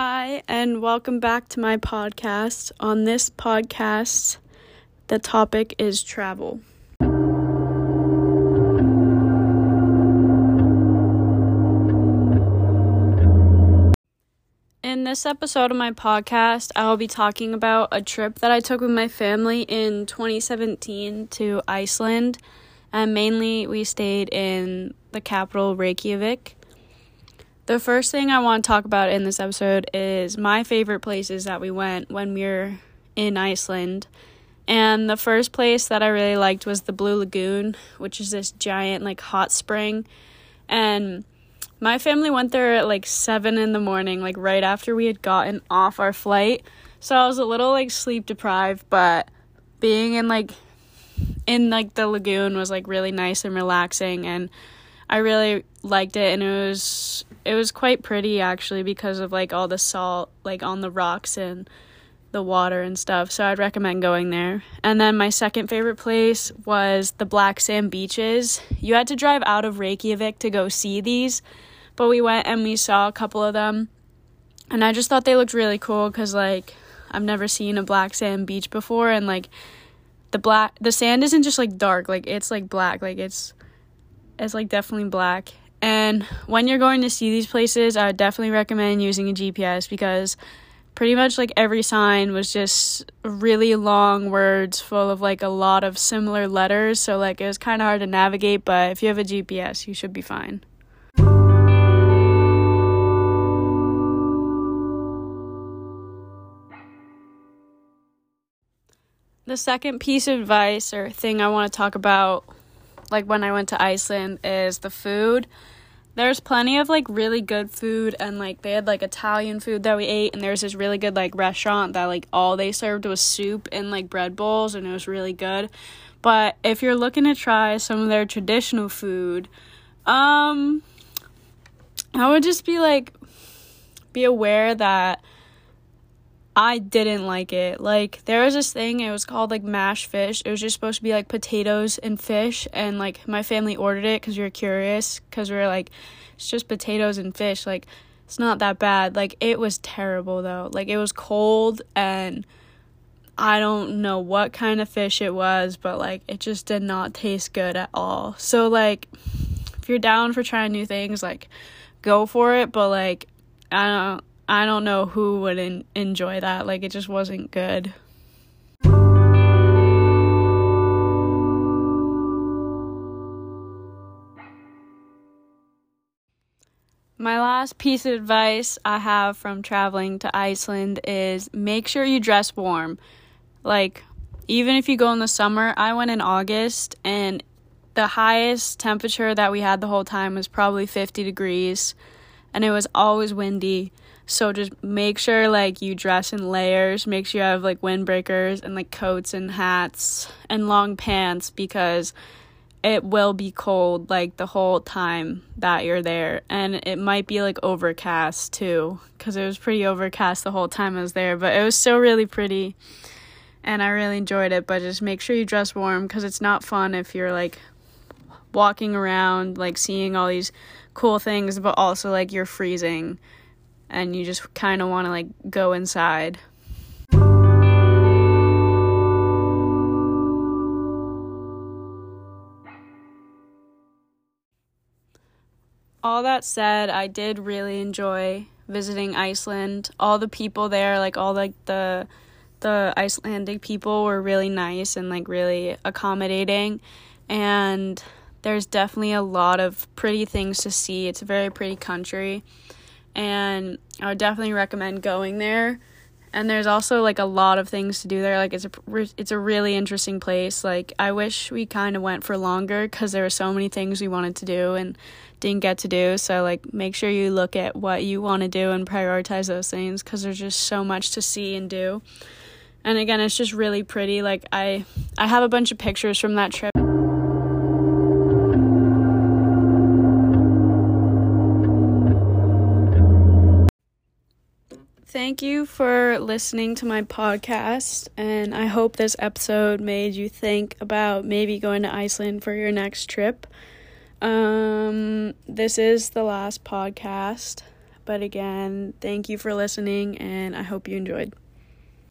Hi, and welcome back to my podcast. On this podcast, the topic is travel. In this episode of my podcast, I will be talking about a trip that I took with my family in 2017 to Iceland. And mainly, we stayed in the capital, Reykjavik. The first thing I want to talk about in this episode is my favorite places that we went when we were in Iceland. And the first place that I really liked was the Blue Lagoon, which is this giant, like, hot spring. And my family went there at like 7 in the morning, like right after we had gotten off our flight. So I was a little like sleep deprived, but being in like in like the lagoon was like really nice and relaxing and I really liked it and it was it was quite pretty actually because of like all the salt like on the rocks and the water and stuff. So I'd recommend going there. And then my second favorite place was the Black Sand Beaches. You had to drive out of Reykjavik to go see these, but we went and we saw a couple of them. And I just thought they looked really cool cuz like I've never seen a black sand beach before and like the black the sand isn't just like dark, like it's like black, like it's it's like definitely black. And when you're going to see these places, I would definitely recommend using a GPS because pretty much like every sign was just really long words full of like a lot of similar letters. So like it was kind of hard to navigate, but if you have a GPS, you should be fine. The second piece of advice or thing I want to talk about like when I went to Iceland is the food. There's plenty of like really good food and like they had like Italian food that we ate and there's this really good like restaurant that like all they served was soup and like bread bowls and it was really good. But if you're looking to try some of their traditional food, um I would just be like be aware that I didn't like it. Like there was this thing, it was called like mashed fish. It was just supposed to be like potatoes and fish and like my family ordered it cuz we were curious cuz we were like it's just potatoes and fish. Like it's not that bad. Like it was terrible though. Like it was cold and I don't know what kind of fish it was, but like it just did not taste good at all. So like if you're down for trying new things, like go for it, but like I don't I don't know who would not enjoy that. Like, it just wasn't good. My last piece of advice I have from traveling to Iceland is make sure you dress warm. Like, even if you go in the summer, I went in August and the highest temperature that we had the whole time was probably 50 degrees and it was always windy. So just make sure like you dress in layers, make sure you have like windbreakers and like coats and hats and long pants because it will be cold like the whole time that you're there. And it might be like overcast too cuz it was pretty overcast the whole time I was there, but it was still really pretty and I really enjoyed it, but just make sure you dress warm cuz it's not fun if you're like walking around like seeing all these cool things but also like you're freezing and you just kind of want to like go inside. All that said, I did really enjoy visiting Iceland. All the people there, like all like the the Icelandic people were really nice and like really accommodating and there's definitely a lot of pretty things to see. It's a very pretty country and I would definitely recommend going there. And there's also like a lot of things to do there. Like it's a it's a really interesting place. Like I wish we kind of went for longer cuz there were so many things we wanted to do and didn't get to do. So like make sure you look at what you want to do and prioritize those things cuz there's just so much to see and do. And again, it's just really pretty. Like I I have a bunch of pictures from that trip. Thank you for listening to my podcast, and I hope this episode made you think about maybe going to Iceland for your next trip. Um, this is the last podcast. But again, thank you for listening, and I hope you enjoyed.